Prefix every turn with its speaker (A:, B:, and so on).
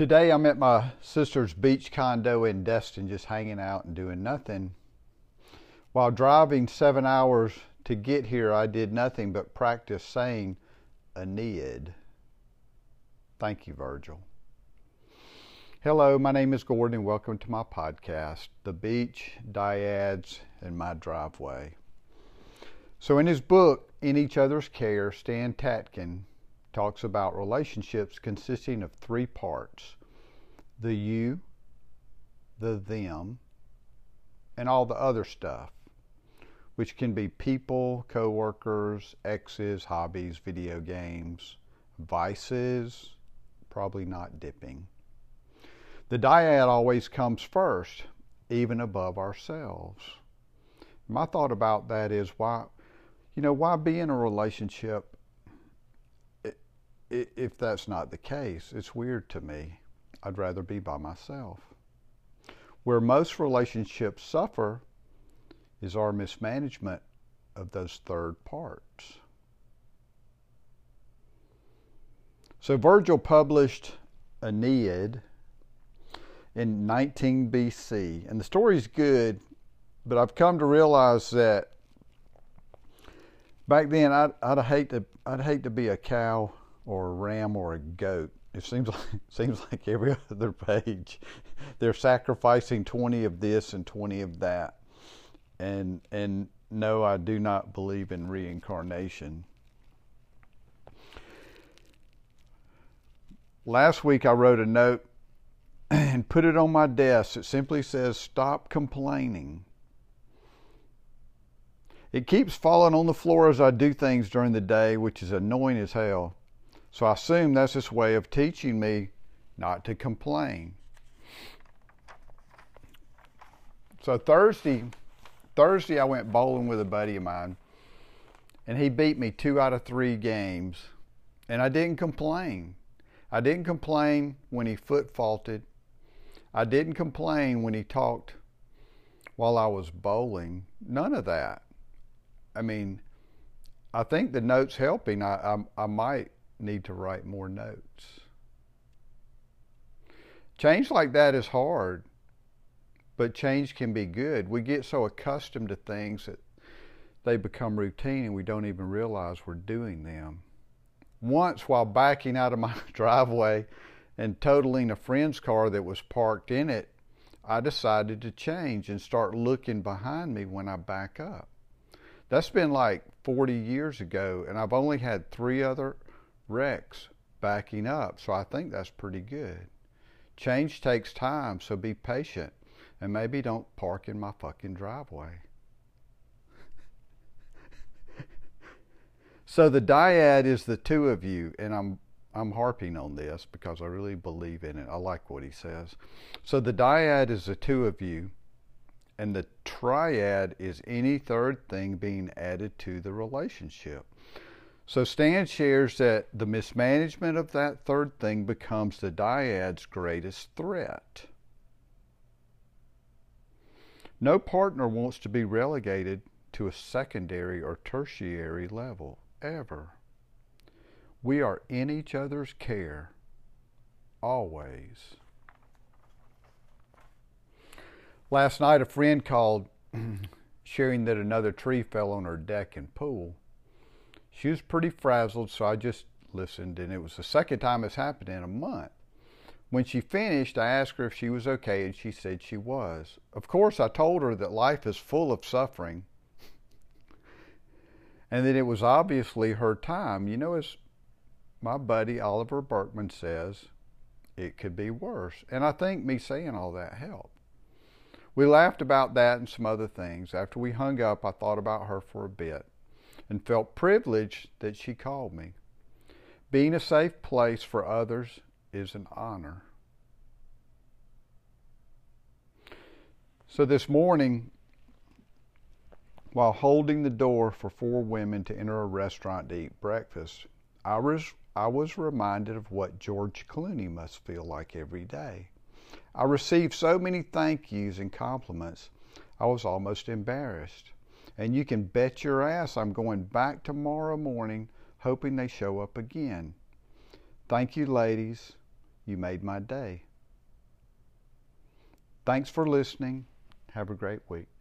A: Today I'm at my sister's beach condo in Destin, just hanging out and doing nothing. While driving seven hours to get here, I did nothing but practice saying Aeneid. Thank you, Virgil. Hello, my name is Gordon, and welcome to my podcast, The Beach, Dyads, and My Driveway. So, in his book, In Each Other's Care, Stan Tatkin talks about relationships consisting of three parts the you, the them, and all the other stuff, which can be people, coworkers, exes, hobbies, video games, vices, probably not dipping. The dyad always comes first, even above ourselves. My thought about that is why, you know, why be in a relationship if that's not the case? It's weird to me. I'd rather be by myself. Where most relationships suffer is our mismanagement of those third parts. So Virgil published Aeneid in 19 BC. And the story's good, but I've come to realize that back then I'd, I'd hate to I'd hate to be a cow or a ram or a goat. It seems like seems like every other page they're sacrificing 20 of this and 20 of that. And and no, I do not believe in reincarnation. Last week I wrote a note and put it on my desk. It simply says, Stop complaining. It keeps falling on the floor as I do things during the day, which is annoying as hell. So I assume that's his way of teaching me not to complain. So Thursday, Thursday I went bowling with a buddy of mine, and he beat me two out of three games, and I didn't complain. I didn't complain when he foot faulted. I didn't complain when he talked while I was bowling. None of that. I mean, I think the notes helping. I, I, I might need to write more notes. Change like that is hard, but change can be good. We get so accustomed to things that they become routine and we don't even realize we're doing them. Once, while backing out of my driveway, and totaling a friend's car that was parked in it, I decided to change and start looking behind me when I back up. That's been like 40 years ago, and I've only had three other wrecks backing up, so I think that's pretty good. Change takes time, so be patient and maybe don't park in my fucking driveway. so the dyad is the two of you, and I'm I'm harping on this because I really believe in it. I like what he says. So the dyad is the two of you, and the triad is any third thing being added to the relationship. So Stan shares that the mismanagement of that third thing becomes the dyad's greatest threat. No partner wants to be relegated to a secondary or tertiary level, ever. We are in each other's care always. Last night, a friend called sharing that another tree fell on her deck and pool. She was pretty frazzled, so I just listened, and it was the second time it's happened in a month. When she finished, I asked her if she was okay, and she said she was. Of course, I told her that life is full of suffering and that it was obviously her time. You know, as my buddy Oliver Burkeman says it could be worse. And I think me saying all that helped. We laughed about that and some other things. After we hung up, I thought about her for a bit and felt privileged that she called me. Being a safe place for others is an honor. So this morning, while holding the door for four women to enter a restaurant to eat breakfast, I was I was reminded of what George Clooney must feel like every day. I received so many thank yous and compliments, I was almost embarrassed. And you can bet your ass I'm going back tomorrow morning hoping they show up again. Thank you, ladies. You made my day. Thanks for listening. Have a great week.